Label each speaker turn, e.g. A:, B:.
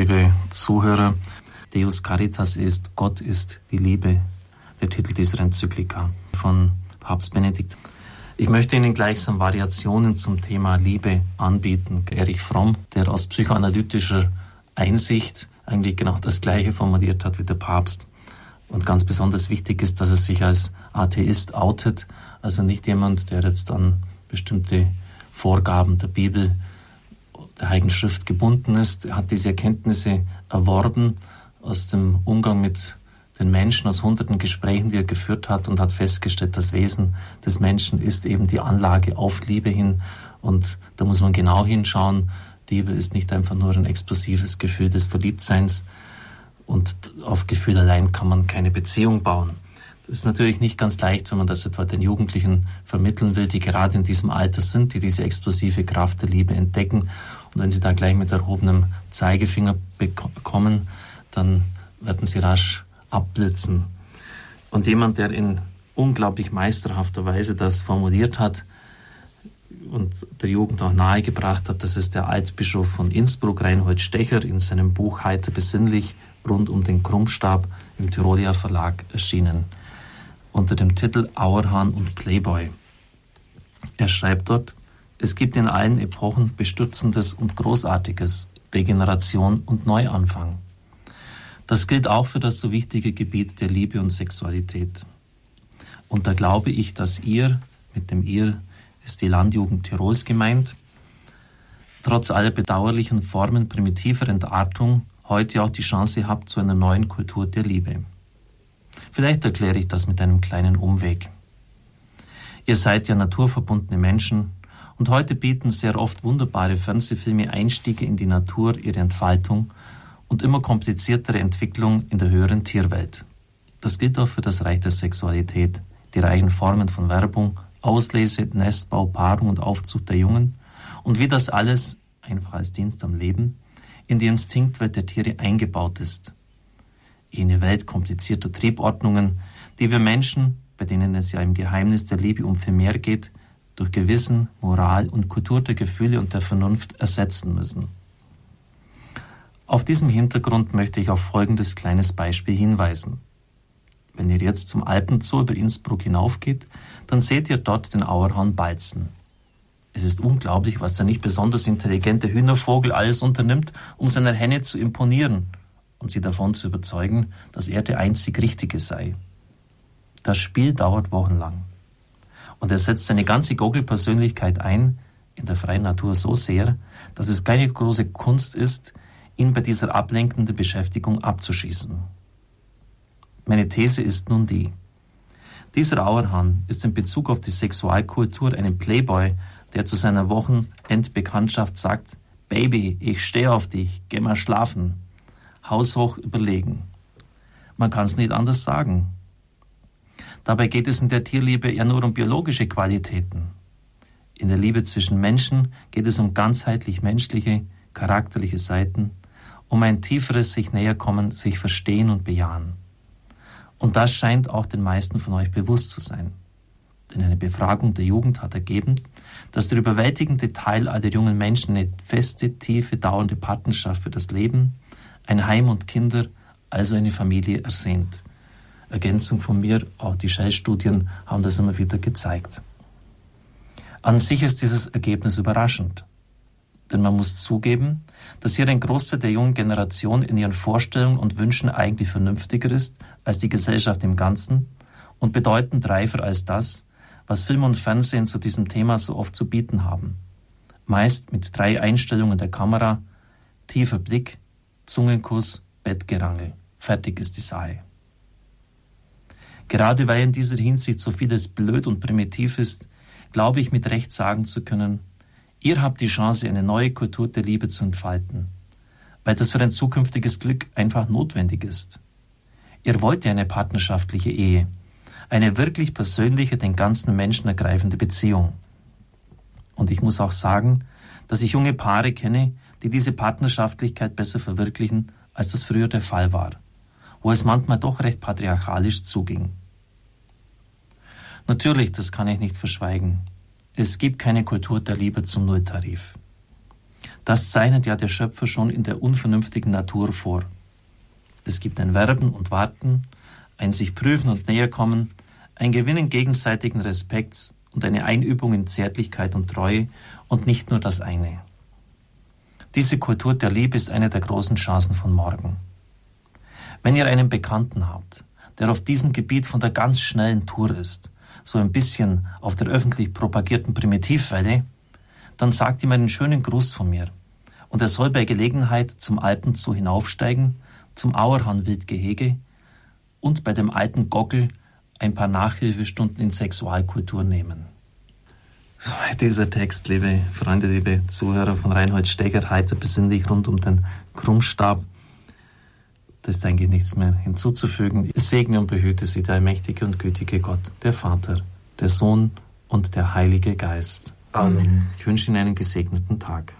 A: liebe Zuhörer. Deus Caritas ist Gott ist die Liebe, der Titel dieser Enzyklika von Papst Benedikt. Ich möchte Ihnen gleichsam Variationen zum Thema Liebe anbieten. Erich Fromm, der aus psychoanalytischer Einsicht eigentlich genau das Gleiche formuliert hat wie der Papst. Und ganz besonders wichtig ist, dass er sich als Atheist outet, also nicht jemand, der jetzt an bestimmte Vorgaben der Bibel, der Heiligen Schrift gebunden ist. Hat diese Erkenntnisse erworben aus dem Umgang mit den Menschen, aus hunderten Gesprächen, die er geführt hat und hat festgestellt, das Wesen des Menschen ist eben die Anlage auf Liebe hin. Und da muss man genau hinschauen. Liebe ist nicht einfach nur ein explosives Gefühl des Verliebtseins und auf Gefühl allein kann man keine Beziehung bauen. Das ist natürlich nicht ganz leicht, wenn man das etwa den Jugendlichen vermitteln will, die gerade in diesem Alter sind, die diese explosive Kraft der Liebe entdecken. Und wenn sie da gleich mit erhobenem Zeigefinger bekommen, dann werden sie rasch abblitzen. Und jemand, der in unglaublich meisterhafter Weise das formuliert hat und der Jugend auch nahegebracht hat, das ist der Altbischof von Innsbruck, Reinhold Stecher, in seinem Buch Heiter besinnlich rund um den Krummstab im Tyrolia Verlag erschienen, unter dem Titel Auerhahn und Playboy. Er schreibt dort, es gibt in allen Epochen Bestürzendes und Großartiges, Regeneration und Neuanfang. Das gilt auch für das so wichtige Gebiet der Liebe und Sexualität. Und da glaube ich, dass ihr, mit dem ihr ist die Landjugend Tirols gemeint, trotz aller bedauerlichen Formen primitiver Entartung heute auch die Chance habt zu einer neuen Kultur der Liebe. Vielleicht erkläre ich das mit einem kleinen Umweg. Ihr seid ja naturverbundene Menschen und heute bieten sehr oft wunderbare Fernsehfilme Einstiege in die Natur, ihre Entfaltung und immer kompliziertere Entwicklung in der höheren Tierwelt. Das gilt auch für das Reich der Sexualität, die reichen Formen von Werbung, Auslese, Nestbau, Paarung und Aufzucht der Jungen und wie das alles, einfach als Dienst am Leben, in die Instinktwelt der Tiere eingebaut ist. Jene Welt komplizierter Triebordnungen, die wir Menschen, bei denen es ja im Geheimnis der Liebe um viel mehr geht, durch Gewissen, Moral und Kultur der Gefühle und der Vernunft ersetzen müssen. Auf diesem Hintergrund möchte ich auf folgendes kleines Beispiel hinweisen. Wenn ihr jetzt zum Alpenzoo über Innsbruck hinaufgeht, dann seht ihr dort den Auerhahn balzen. Es ist unglaublich, was der nicht besonders intelligente Hühnervogel alles unternimmt, um seiner Henne zu imponieren und sie davon zu überzeugen, dass er der einzig Richtige sei. Das Spiel dauert wochenlang. Und er setzt seine ganze Goggle-Persönlichkeit ein, in der freien Natur so sehr, dass es keine große Kunst ist, ihn bei dieser ablenkenden Beschäftigung abzuschießen. Meine These ist nun die. Dieser Auerhahn ist in Bezug auf die Sexualkultur einem Playboy, der zu seiner Wochenendbekanntschaft sagt, Baby, ich stehe auf dich, geh mal schlafen. Haushoch überlegen. Man kann es nicht anders sagen. Dabei geht es in der Tierliebe ja nur um biologische Qualitäten. In der Liebe zwischen Menschen geht es um ganzheitlich menschliche, charakterliche Seiten, um ein tieferes sich näherkommen, sich verstehen und bejahen. Und das scheint auch den meisten von euch bewusst zu sein. Denn eine Befragung der Jugend hat ergeben, dass der überwältigende Teil aller jungen Menschen eine feste, tiefe, dauernde Partnerschaft für das Leben, ein Heim und Kinder, also eine Familie ersehnt. Ergänzung von mir, auch die Shell-Studien haben das immer wieder gezeigt. An sich ist dieses Ergebnis überraschend. Denn man muss zugeben, dass hier ein Großteil der jungen Generation in ihren Vorstellungen und Wünschen eigentlich vernünftiger ist als die Gesellschaft im Ganzen und bedeutend reifer als das, was Film und Fernsehen zu diesem Thema so oft zu bieten haben. Meist mit drei Einstellungen der Kamera, tiefer Blick, Zungenkuss, Bettgerangel. Fertig ist die Sache. Gerade weil in dieser Hinsicht so vieles blöd und primitiv ist, glaube ich mit Recht sagen zu können, Ihr habt die Chance, eine neue Kultur der Liebe zu entfalten, weil das für ein zukünftiges Glück einfach notwendig ist. Ihr wollt ja eine partnerschaftliche Ehe, eine wirklich persönliche, den ganzen Menschen ergreifende Beziehung. Und ich muss auch sagen, dass ich junge Paare kenne, die diese Partnerschaftlichkeit besser verwirklichen, als das früher der Fall war, wo es manchmal doch recht patriarchalisch zuging. Natürlich, das kann ich nicht verschweigen, es gibt keine Kultur der Liebe zum Nulltarif. Das zeichnet ja der Schöpfer schon in der unvernünftigen Natur vor. Es gibt ein Werben und Warten, ein sich prüfen und näher kommen, ein Gewinnen gegenseitigen Respekts und eine Einübung in Zärtlichkeit und Treue und nicht nur das eine. Diese Kultur der Liebe ist eine der großen Chancen von morgen. Wenn ihr einen Bekannten habt, der auf diesem Gebiet von der ganz schnellen Tour ist, so ein bisschen auf der öffentlich propagierten Primitivwelle, dann sagt ihm einen schönen Gruß von mir. Und er soll bei Gelegenheit zum Alpen zu hinaufsteigen, zum Auerhahn-Wildgehege und bei dem alten Gockel ein paar Nachhilfestunden in Sexualkultur nehmen. Soweit dieser Text, liebe Freunde, liebe Zuhörer von Reinhold Steger, heiter besinnlich rund um den Krummstab. Da ist eigentlich nichts mehr hinzuzufügen. Es segne und behüte Sie der allmächtige und gütige Gott, der Vater, der Sohn und der Heilige Geist. Amen. Ich wünsche Ihnen einen gesegneten Tag.